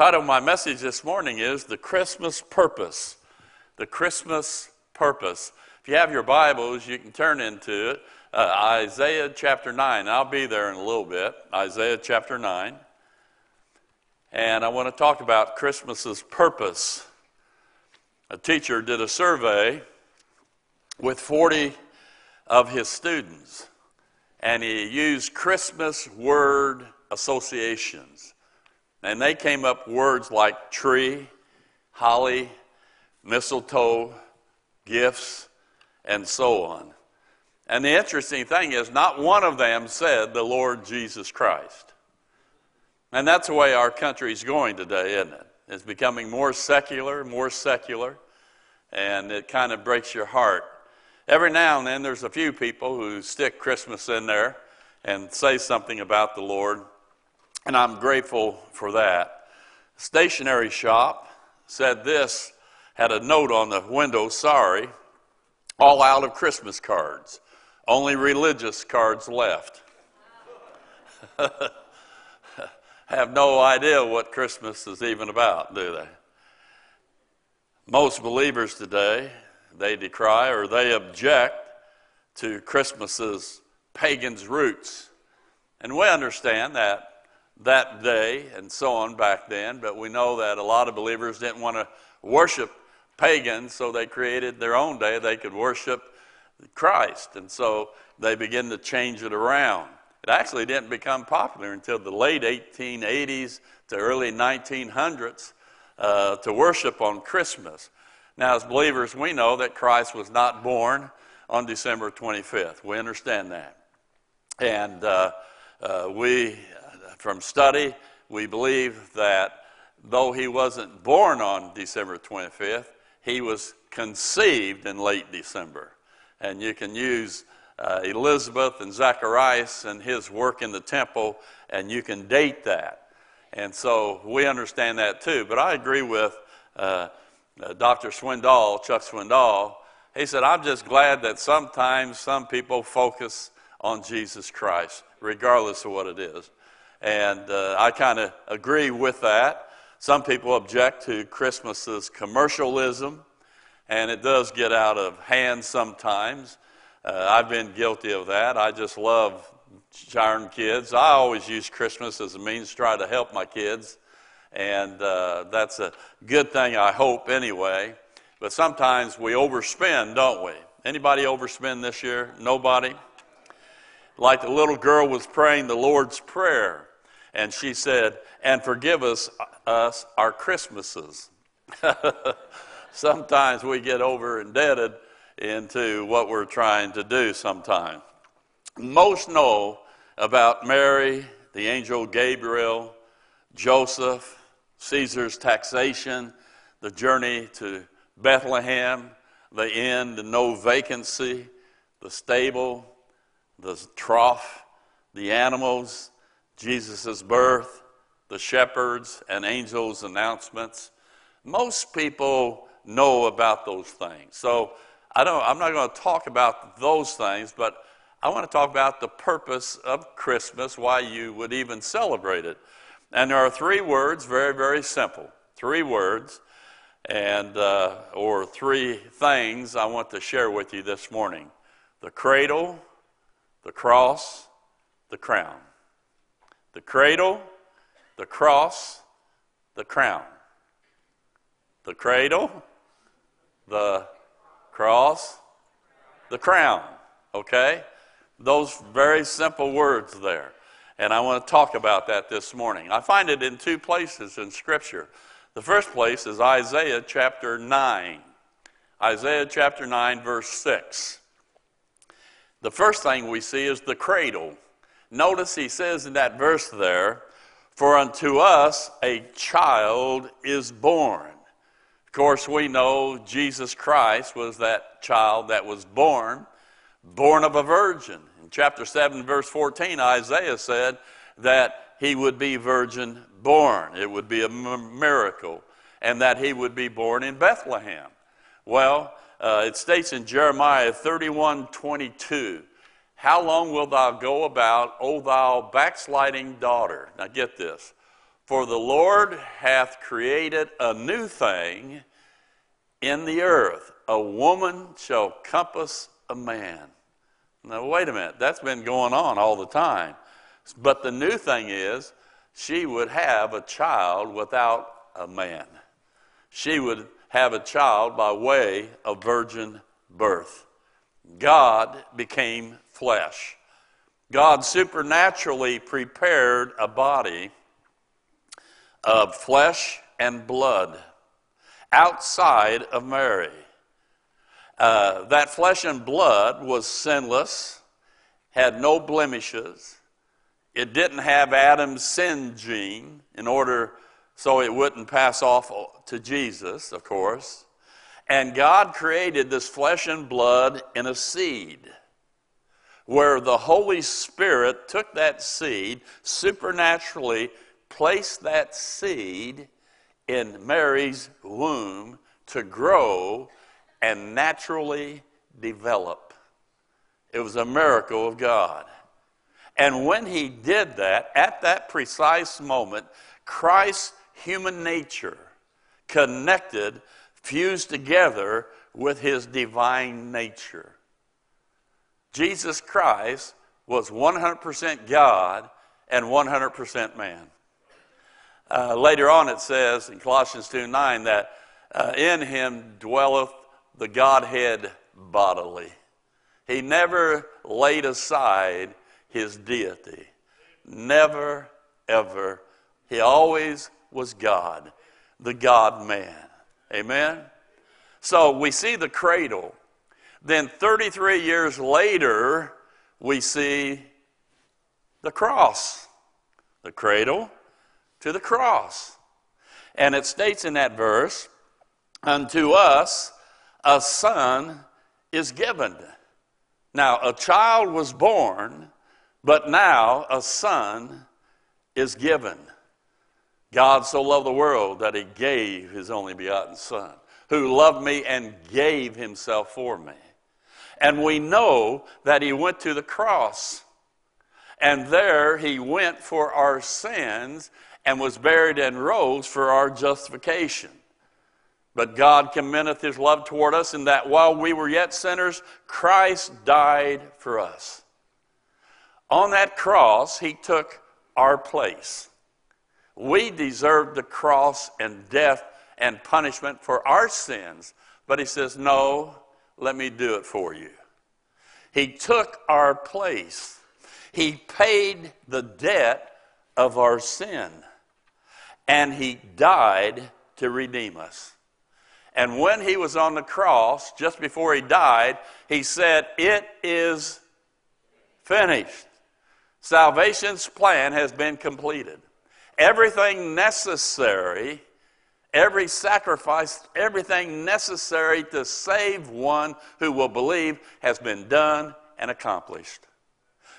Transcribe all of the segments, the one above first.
Title of my message this morning is The Christmas Purpose. The Christmas Purpose. If you have your Bibles, you can turn into it. Uh, Isaiah chapter 9. I'll be there in a little bit. Isaiah chapter 9. And I want to talk about Christmas's purpose. A teacher did a survey with 40 of his students, and he used Christmas word associations. And they came up words like tree, holly, mistletoe, gifts, and so on. And the interesting thing is, not one of them said the Lord Jesus Christ. And that's the way our country is going today, isn't it? It's becoming more secular, more secular, and it kind of breaks your heart. Every now and then, there's a few people who stick Christmas in there and say something about the Lord and I'm grateful for that. Stationery shop said this, had a note on the window, sorry, all out of Christmas cards. Only religious cards left. Have no idea what Christmas is even about, do they? Most believers today, they decry or they object to Christmas's pagan's roots. And we understand that that day and so on back then, but we know that a lot of believers didn't want to worship pagans, so they created their own day they could worship Christ. And so they began to change it around. It actually didn't become popular until the late 1880s to early 1900s uh, to worship on Christmas. Now, as believers, we know that Christ was not born on December 25th. We understand that. And uh, uh, we from study, we believe that though he wasn't born on December 25th, he was conceived in late December. And you can use uh, Elizabeth and Zacharias and his work in the temple, and you can date that. And so we understand that too. But I agree with uh, uh, Dr. Swindoll, Chuck Swindoll. He said, I'm just glad that sometimes some people focus on Jesus Christ, regardless of what it is. And uh, I kind of agree with that. Some people object to Christmas's commercialism, and it does get out of hand sometimes. Uh, I've been guilty of that. I just love charm kids. I always use Christmas as a means to try to help my kids, and uh, that's a good thing, I hope, anyway. But sometimes we overspend, don't we? Anybody overspend this year? Nobody? Like the little girl was praying the Lord's Prayer and she said, and forgive us, us our Christmases. sometimes we get over indebted into what we're trying to do sometimes. Most know about Mary, the angel Gabriel, Joseph, Caesar's taxation, the journey to Bethlehem, the inn, no vacancy, the stable, the trough, the animals, Jesus' birth, the shepherds and angels' announcements. Most people know about those things. So I don't, I'm not going to talk about those things, but I want to talk about the purpose of Christmas, why you would even celebrate it. And there are three words, very, very simple. Three words, and uh, or three things I want to share with you this morning: the cradle, the cross, the crown the cradle, the cross, the crown. The cradle, the cross, the crown. Okay? Those very simple words there. And I want to talk about that this morning. I find it in two places in Scripture. The first place is Isaiah chapter 9. Isaiah chapter 9, verse 6. The first thing we see is the cradle. Notice he says in that verse there, For unto us a child is born. Of course, we know Jesus Christ was that child that was born, born of a virgin. In chapter 7, verse 14, Isaiah said that he would be virgin born. It would be a miracle, and that he would be born in Bethlehem. Well, uh, it states in Jeremiah 31 22 how long wilt thou go about, O thou backsliding daughter? Now get this. For the Lord hath created a new thing in the earth. A woman shall compass a man. Now, wait a minute. That's been going on all the time. But the new thing is, she would have a child without a man. She would have a child by way of virgin birth. God became flesh. God supernaturally prepared a body of flesh and blood outside of Mary. Uh, that flesh and blood was sinless, had no blemishes. It didn't have Adam's sin gene in order so it wouldn't pass off to Jesus, of course. And God created this flesh and blood in a seed where the Holy Spirit took that seed, supernaturally placed that seed in Mary's womb to grow and naturally develop. It was a miracle of God. And when he did that, at that precise moment, Christ's human nature connected, fused together with his divine nature. Jesus Christ was 100% God and 100% man. Uh, later on, it says in Colossians 2 9 that uh, in him dwelleth the Godhead bodily. He never laid aside his deity. Never, ever. He always was God, the God man. Amen? So we see the cradle. Then 33 years later, we see the cross. The cradle, to the cross. And it states in that verse, Unto us a son is given. Now, a child was born, but now a son is given. God so loved the world that he gave his only begotten Son, who loved me and gave himself for me. And we know that he went to the cross. And there he went for our sins and was buried and rose for our justification. But God commendeth his love toward us in that while we were yet sinners, Christ died for us. On that cross, he took our place. We deserved the cross and death and punishment for our sins, but he says, No, let me do it for you. He took our place. He paid the debt of our sin and he died to redeem us. And when he was on the cross, just before he died, he said, It is finished. Salvation's plan has been completed. Everything necessary, every sacrifice, everything necessary to save one who will believe has been done and accomplished.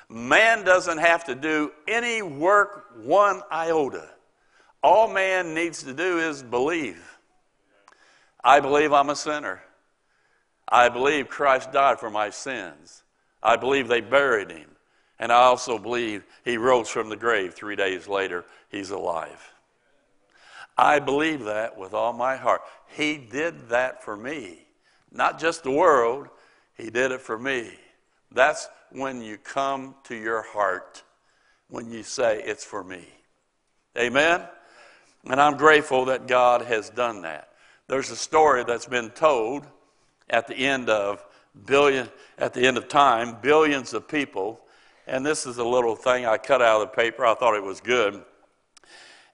Man doesn't have to do any work one iota. All man needs to do is believe. I believe I'm a sinner. I believe Christ died for my sins. I believe they buried him. And I also believe he rose from the grave three days later. He's alive. I believe that with all my heart. He did that for me. Not just the world, he did it for me. That's when you come to your heart, when you say, It's for me. Amen? And I'm grateful that God has done that. There's a story that's been told at the end of billion at the end of time, billions of people, and this is a little thing I cut out of the paper. I thought it was good.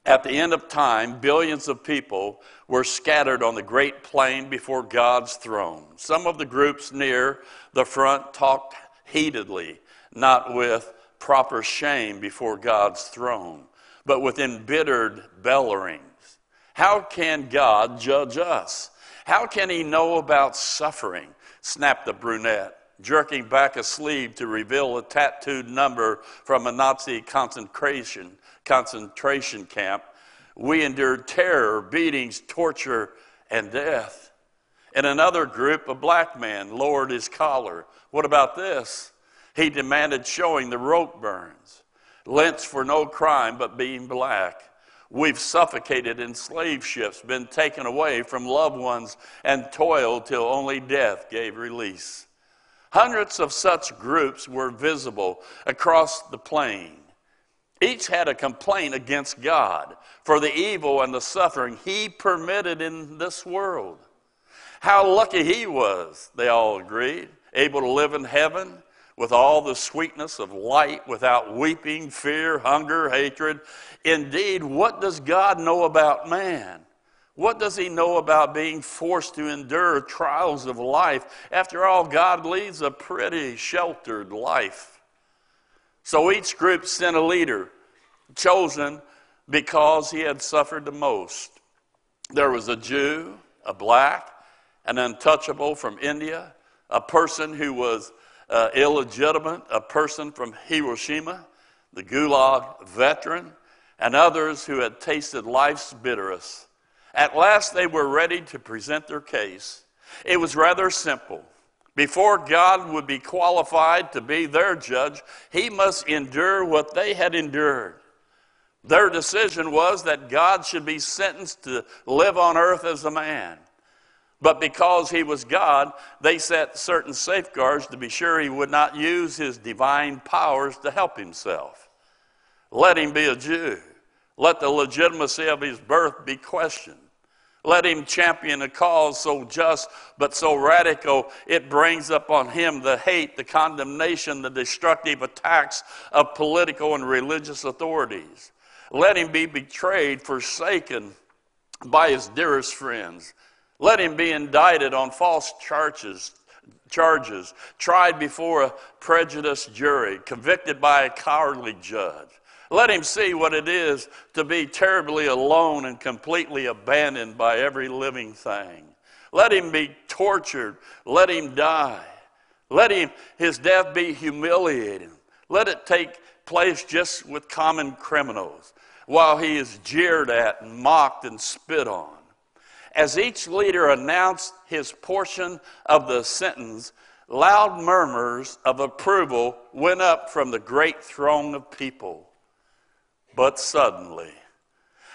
At the end of time, billions of people were scattered on the great plain before God's throne. Some of the groups near the front talked heatedly, not with proper shame before God's throne but with embittered bellowings. How can God judge us? How can he know about suffering? snapped the brunette, jerking back a sleeve to reveal a tattooed number from a Nazi concentration, concentration camp. We endured terror, beatings, torture, and death. In another group, a black man lowered his collar. What about this? He demanded showing the rope burns lynched for no crime but being black. We've suffocated in slave ships, been taken away from loved ones, and toiled till only death gave release. Hundreds of such groups were visible across the plain. Each had a complaint against God for the evil and the suffering He permitted in this world. How lucky He was, they all agreed, able to live in heaven with all the sweetness of light without weeping, fear, hunger, hatred. Indeed, what does God know about man? What does he know about being forced to endure trials of life? After all, God leads a pretty sheltered life. So each group sent a leader, chosen because he had suffered the most. There was a Jew, a black, an untouchable from India, a person who was uh, illegitimate, a person from Hiroshima, the Gulag veteran, and others who had tasted life's bitterest. At last, they were ready to present their case. It was rather simple. Before God would be qualified to be their judge, he must endure what they had endured. Their decision was that God should be sentenced to live on earth as a man. But because he was God, they set certain safeguards to be sure he would not use his divine powers to help himself. Let him be a Jew. Let the legitimacy of his birth be questioned. Let him champion a cause so just but so radical it brings upon him the hate, the condemnation, the destructive attacks of political and religious authorities. Let him be betrayed, forsaken by his dearest friends. Let him be indicted on false charges, charges, tried before a prejudiced jury, convicted by a cowardly judge. Let him see what it is to be terribly alone and completely abandoned by every living thing. Let him be tortured. Let him die. Let him, his death be humiliating. Let it take place just with common criminals while he is jeered at and mocked and spit on. As each leader announced his portion of the sentence, loud murmurs of approval went up from the great throng of people. But suddenly,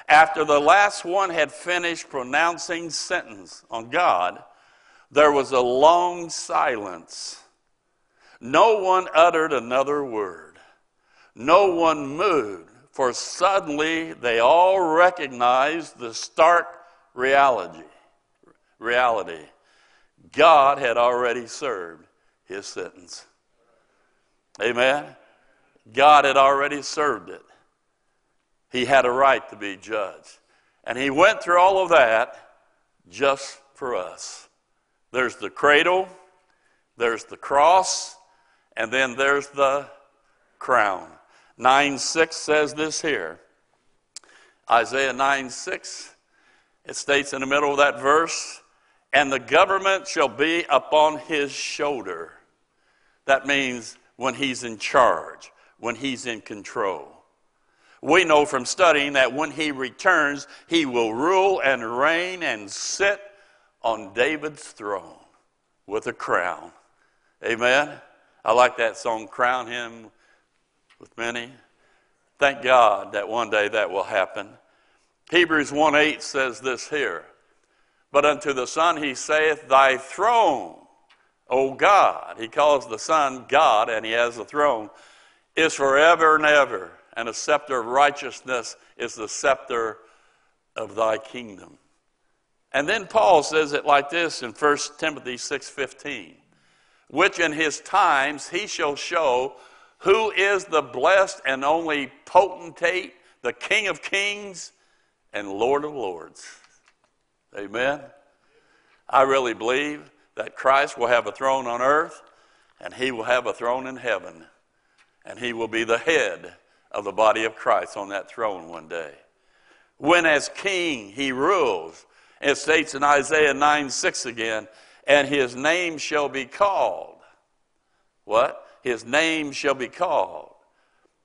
after the last one had finished pronouncing sentence on God, there was a long silence. No one uttered another word. No one moved, for suddenly they all recognized the stark reality. Reality. God had already served his sentence. Amen. God had already served it. He had a right to be judged. And he went through all of that just for us. There's the cradle, there's the cross, and then there's the crown. 9 6 says this here. Isaiah 9 6 it states in the middle of that verse, and the government shall be upon his shoulder. That means when he's in charge, when he's in control. We know from studying that when he returns, he will rule and reign and sit on David's throne with a crown. Amen. I like that song, Crown Him with Many. Thank God that one day that will happen. Hebrews 1 8 says this here But unto the Son he saith, Thy throne, O God, he calls the Son God, and he has a throne, is forever and ever, and a scepter of righteousness is the scepter of thy kingdom. And then Paul says it like this in 1 Timothy 6:15, which in his times he shall show who is the blessed and only potentate, the King of kings and Lord of Lords. Amen. I really believe that Christ will have a throne on earth and he will have a throne in heaven. And he will be the head of the body of Christ on that throne one day. When, as king, he rules, it states in Isaiah 9 6 again, and his name shall be called. What? His name shall be called.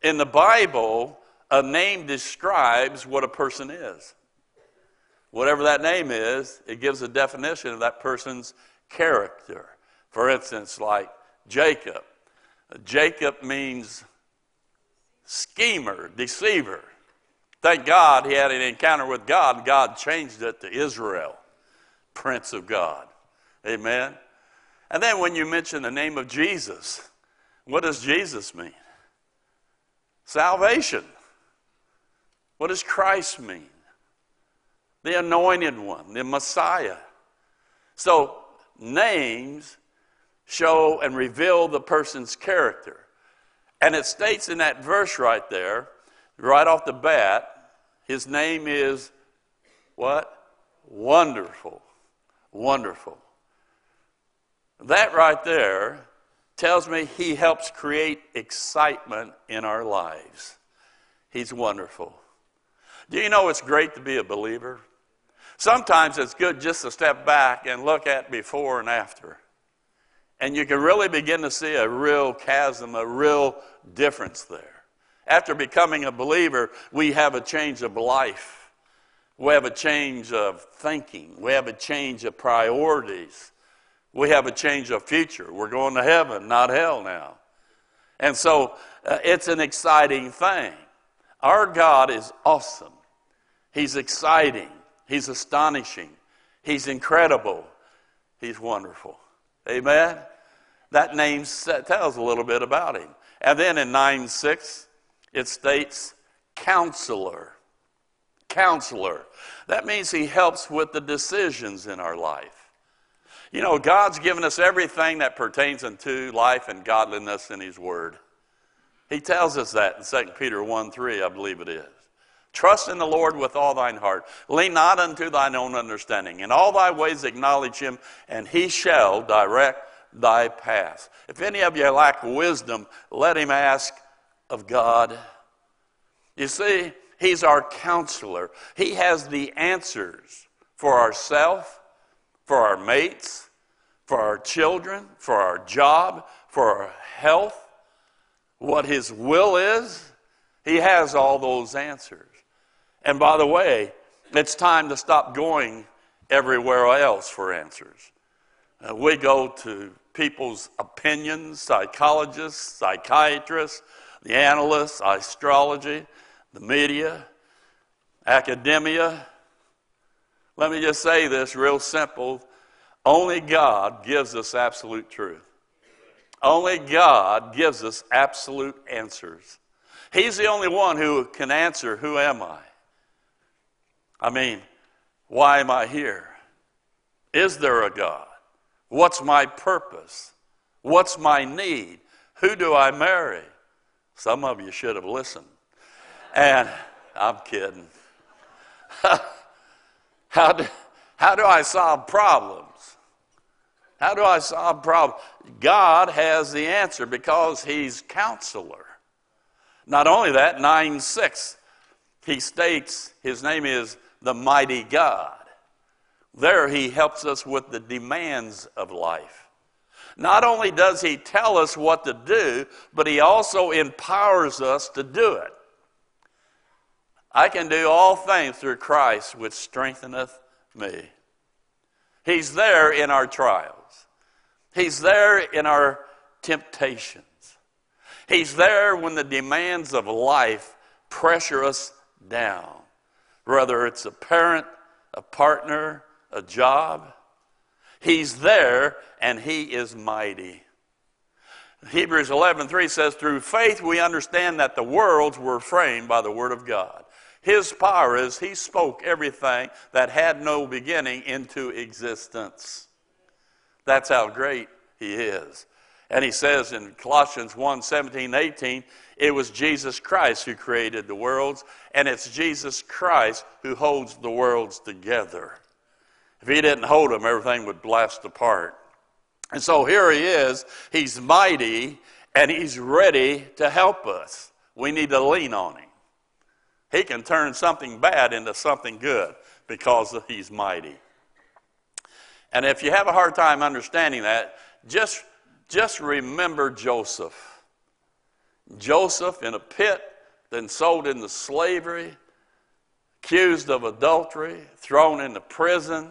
In the Bible, a name describes what a person is. Whatever that name is, it gives a definition of that person's character. For instance, like Jacob. Jacob means schemer, deceiver. Thank God he had an encounter with God, God changed it to Israel, Prince of God. Amen. And then when you mention the name of Jesus, what does Jesus mean? Salvation. What does Christ mean? The anointed one, the Messiah. So, names show and reveal the person's character. And it states in that verse right there, right off the bat, his name is what? Wonderful. Wonderful. That right there tells me he helps create excitement in our lives. He's wonderful. Do you know it's great to be a believer? Sometimes it's good just to step back and look at before and after. And you can really begin to see a real chasm, a real difference there. After becoming a believer, we have a change of life. We have a change of thinking. We have a change of priorities. We have a change of future. We're going to heaven, not hell now. And so uh, it's an exciting thing. Our God is awesome. He's exciting. He's astonishing. He's incredible. He's wonderful. Amen? That name tells a little bit about him. And then in 9 6, it states counselor. Counselor. That means he helps with the decisions in our life. You know, God's given us everything that pertains unto life and godliness in his word. He tells us that in 2 Peter 1 3, I believe it is. Trust in the Lord with all thine heart. Lean not unto thine own understanding. In all thy ways acknowledge him, and he shall direct thy path. If any of you lack wisdom, let him ask of God. You see, he's our counselor. He has the answers for ourselves, for our mates, for our children, for our job, for our health, what his will is. He has all those answers. And by the way, it's time to stop going everywhere else for answers. Uh, we go to people's opinions, psychologists, psychiatrists, the analysts, astrology, the media, academia. Let me just say this real simple. Only God gives us absolute truth. Only God gives us absolute answers. He's the only one who can answer, Who am I? I mean, why am I here? Is there a God? What's my purpose? What's my need? Who do I marry? Some of you should have listened. And I'm kidding. how, do, how do I solve problems? How do I solve problems? God has the answer because He's counselor. Not only that, 9 6, He states His name is the mighty God. There, he helps us with the demands of life. Not only does he tell us what to do, but he also empowers us to do it. I can do all things through Christ, which strengtheneth me. He's there in our trials, He's there in our temptations. He's there when the demands of life pressure us down whether it's a parent, a partner, a job. He's there and he is mighty. Hebrews 11:3 says through faith we understand that the worlds were framed by the word of God. His power is he spoke everything that had no beginning into existence. That's how great he is. And he says in Colossians 1 17, 18, it was Jesus Christ who created the worlds, and it's Jesus Christ who holds the worlds together. If he didn't hold them, everything would blast apart. And so here he is. He's mighty, and he's ready to help us. We need to lean on him. He can turn something bad into something good because he's mighty. And if you have a hard time understanding that, just just remember Joseph. Joseph in a pit, then sold into slavery, accused of adultery, thrown into prison.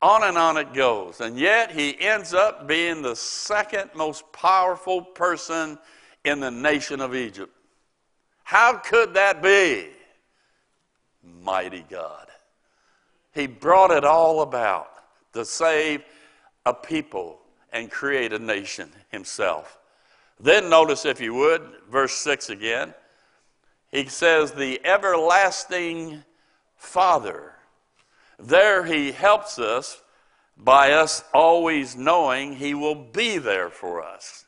On and on it goes. And yet he ends up being the second most powerful person in the nation of Egypt. How could that be? mighty God. He brought it all about to save a people and create a nation himself. Then notice, if you would, verse 6 again. He says, The everlasting Father. There he helps us by us always knowing he will be there for us.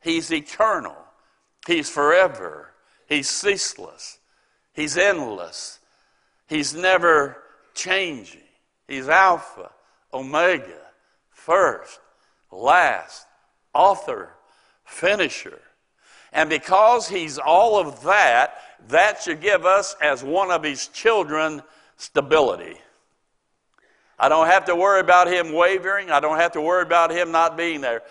He's eternal, he's forever, he's ceaseless, he's endless, he's never changing. He's Alpha, Omega, first, last, author, finisher. And because he's all of that, that should give us, as one of his children, stability. I don't have to worry about him wavering. I don't have to worry about him not being there.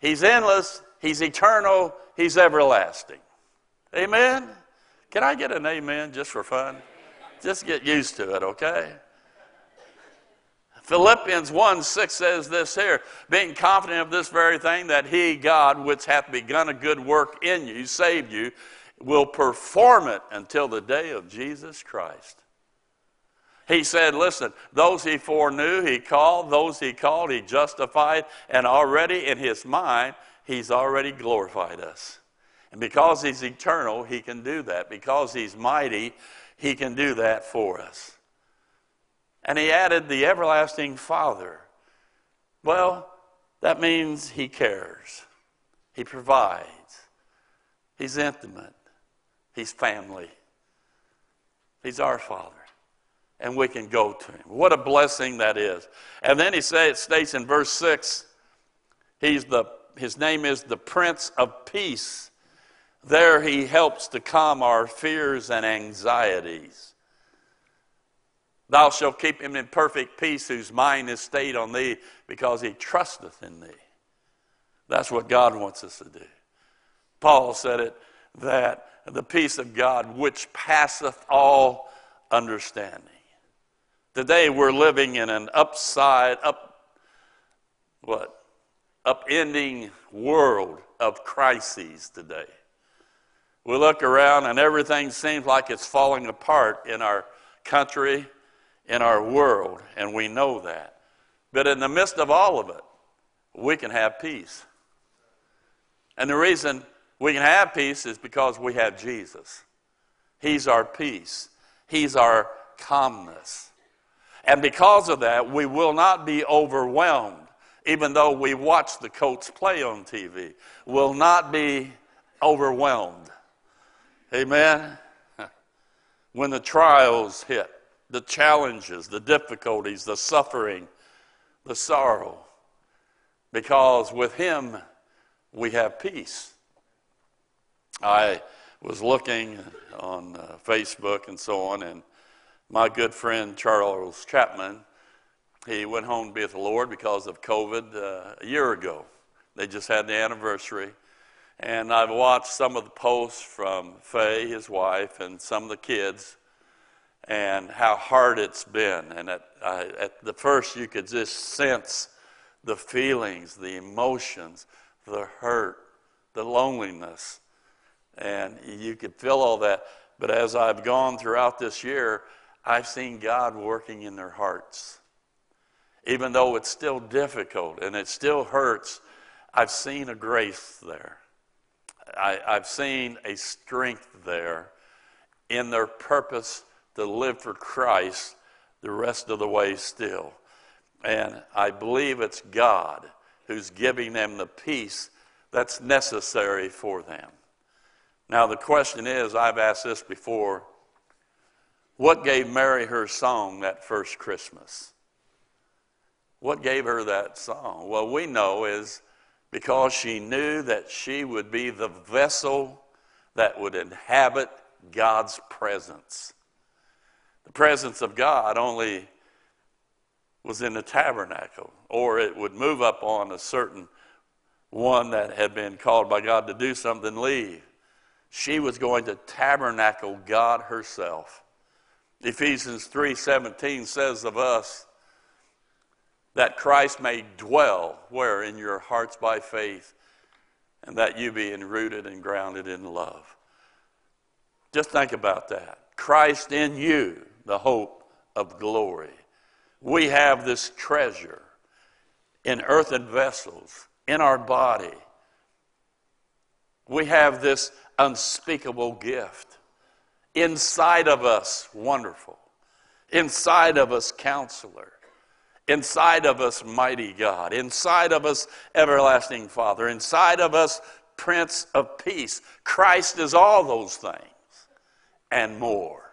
He's endless, he's eternal, he's everlasting. Amen? Can I get an amen just for fun? Just get used to it, okay? Philippians 1 6 says this here being confident of this very thing, that he, God, which hath begun a good work in you, saved you, will perform it until the day of Jesus Christ. He said, Listen, those he foreknew, he called, those he called, he justified, and already in his mind, he's already glorified us. And because he's eternal, he can do that. Because he's mighty, he can do that for us. And he added the everlasting Father. Well, that means he cares, he provides, he's intimate, he's family, he's our Father. And we can go to him. What a blessing that is. And then he say, it states in verse 6 he's the, his name is the Prince of Peace. There he helps to calm our fears and anxieties. Thou shalt keep him in perfect peace whose mind is stayed on thee because he trusteth in thee. That's what God wants us to do. Paul said it that the peace of God which passeth all understanding. Today we're living in an upside up what? Upending world of crises today. We look around and everything seems like it's falling apart in our country in our world, and we know that. But in the midst of all of it, we can have peace. And the reason we can have peace is because we have Jesus. He's our peace, He's our calmness. And because of that, we will not be overwhelmed, even though we watch the Colts play on TV. Will not be overwhelmed. Amen? When the trials hit the challenges, the difficulties, the suffering, the sorrow. Because with Him, we have peace. I was looking on uh, Facebook and so on, and my good friend Charles Chapman, he went home to be with the Lord because of COVID uh, a year ago. They just had the anniversary. And I've watched some of the posts from Faye, his wife, and some of the kids and how hard it's been. And at, uh, at the first, you could just sense the feelings, the emotions, the hurt, the loneliness. And you could feel all that. But as I've gone throughout this year, I've seen God working in their hearts. Even though it's still difficult and it still hurts, I've seen a grace there. I, have seen a strength there in their purpose to live for Christ the rest of the way still. And I believe it's God who's giving them the peace that's necessary for them. Now, the question is I've asked this before what gave Mary her song that first Christmas? What gave her that song? Well, we know is because she knew that she would be the vessel that would inhabit God's presence. The presence of God only was in the tabernacle, or it would move up on a certain one that had been called by God to do something, leave. She was going to tabernacle God herself. Ephesians 3:17 says of us that Christ may dwell where in your hearts by faith and that you be rooted and grounded in love. Just think about that. Christ in you the hope of glory. We have this treasure in earthen vessels, in our body. We have this unspeakable gift inside of us, wonderful. Inside of us, counselor. Inside of us, mighty God. Inside of us, everlasting Father. Inside of us, Prince of Peace. Christ is all those things and more.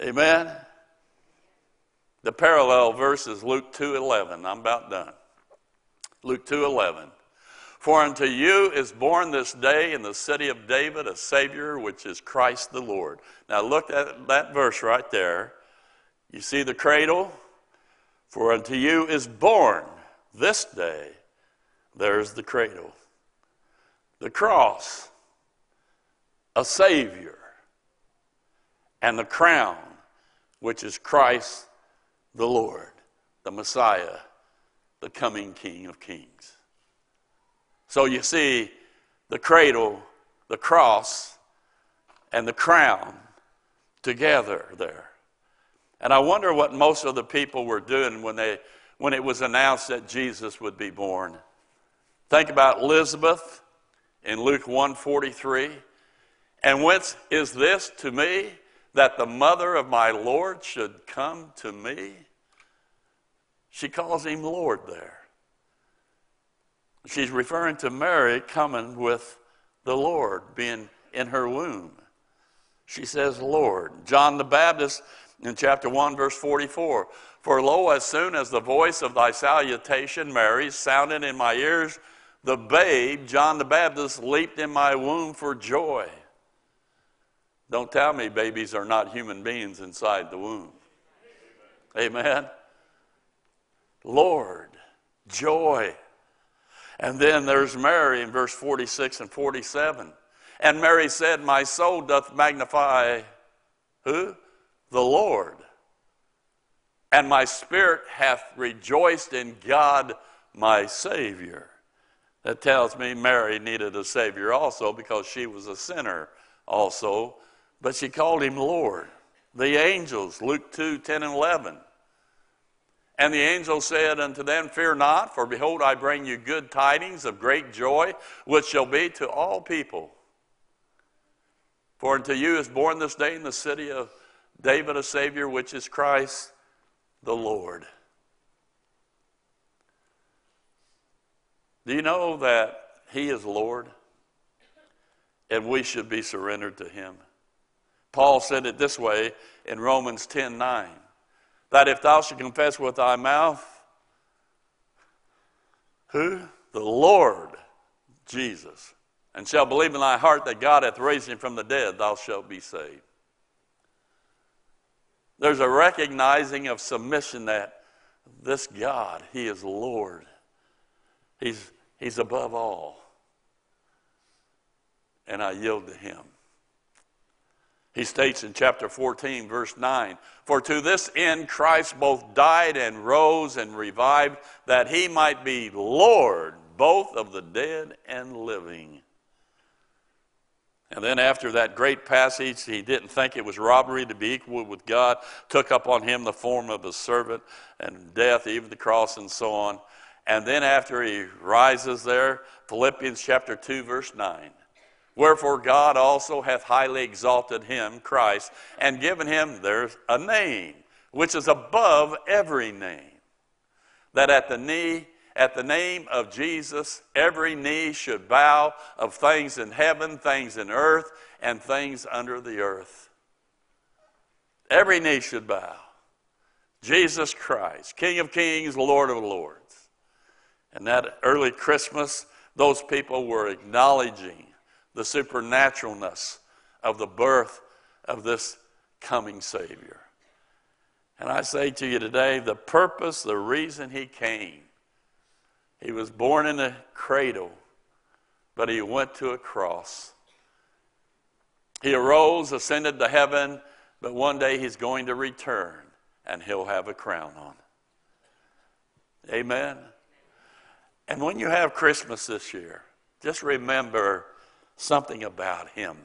Amen. The parallel verse is Luke 2:11. I'm about done. Luke 2:11. For unto you is born this day in the city of David a Savior, which is Christ the Lord. Now look at that verse right there. You see the cradle? For unto you is born this day, there's the cradle, the cross, a Savior, and the crown, which is Christ the Lord, the Messiah, the coming King of Kings. So you see the cradle, the cross, and the crown together there. And I wonder what most of the people were doing when, they, when it was announced that Jesus would be born. Think about Elizabeth in Luke 143. And whence is this to me that the mother of my Lord should come to me? She calls him Lord there. She's referring to Mary coming with the Lord being in her womb. She says, Lord. John the Baptist in chapter 1, verse 44 For lo, as soon as the voice of thy salutation, Mary, sounded in my ears, the babe, John the Baptist, leaped in my womb for joy. Don't tell me babies are not human beings inside the womb. Amen. Lord, joy. And then there's Mary in verse 46 and 47. And Mary said, My soul doth magnify who? The Lord. And my spirit hath rejoiced in God my Savior. That tells me Mary needed a Savior also because she was a sinner also. But she called him Lord. The angels, Luke 2 10 and 11. And the angel said unto them, Fear not, for behold, I bring you good tidings of great joy, which shall be to all people. For unto you is born this day in the city of David a Savior, which is Christ the Lord. Do you know that He is Lord? And we should be surrendered to Him. Paul said it this way in Romans 10 9 that if thou shalt confess with thy mouth, who? The Lord Jesus, and shall believe in thy heart that God hath raised him from the dead, thou shalt be saved. There's a recognizing of submission that this God, He is Lord. He's, he's above all. And I yield to Him. He states in chapter 14, verse 9 For to this end Christ both died and rose and revived, that he might be Lord both of the dead and living. And then, after that great passage, he didn't think it was robbery to be equal with God, took up on him the form of a servant and death, even the cross, and so on. And then, after he rises there, Philippians chapter 2, verse 9 Wherefore God also hath highly exalted him, Christ, and given him there's a name, which is above every name, that at the knee, at the name of Jesus, every knee should bow of things in heaven, things in earth, and things under the earth. Every knee should bow. Jesus Christ, King of kings, Lord of lords. And that early Christmas, those people were acknowledging the supernaturalness of the birth of this coming Savior. And I say to you today the purpose, the reason He came, He was born in a cradle, but He went to a cross. He arose, ascended to heaven, but one day He's going to return and He'll have a crown on. Amen. And when you have Christmas this year, just remember something about him.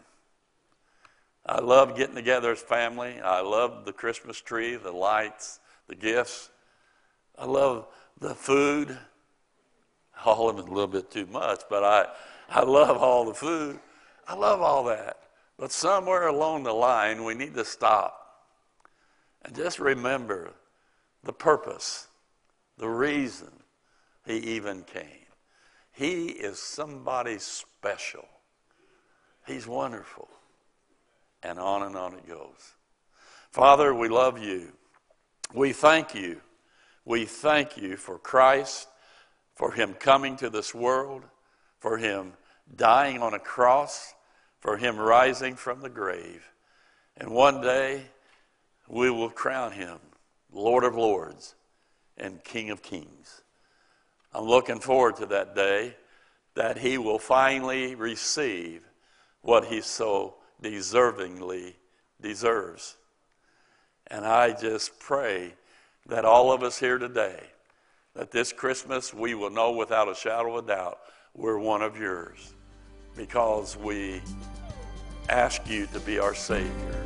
I love getting together as family. I love the Christmas tree, the lights, the gifts. I love the food. All of it a little bit too much, but I, I love all the food. I love all that. But somewhere along the line, we need to stop and just remember the purpose, the reason he even came. He is somebody special. He's wonderful. And on and on it goes. Father, we love you. We thank you. We thank you for Christ, for him coming to this world, for him dying on a cross, for him rising from the grave. And one day we will crown him Lord of Lords and King of Kings. I'm looking forward to that day that he will finally receive what he so deservingly deserves. And I just pray that all of us here today, that this Christmas we will know without a shadow of a doubt we're one of yours because we ask you to be our Savior,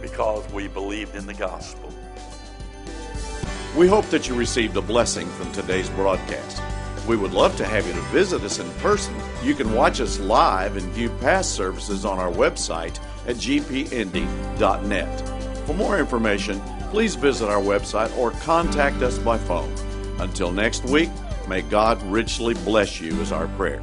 because we believed in the gospel. We hope that you received a blessing from today's broadcast. We would love to have you to visit us in person. You can watch us live and view past services on our website at gpindy.net. For more information, please visit our website or contact us by phone. Until next week, may God richly bless you, is our prayer.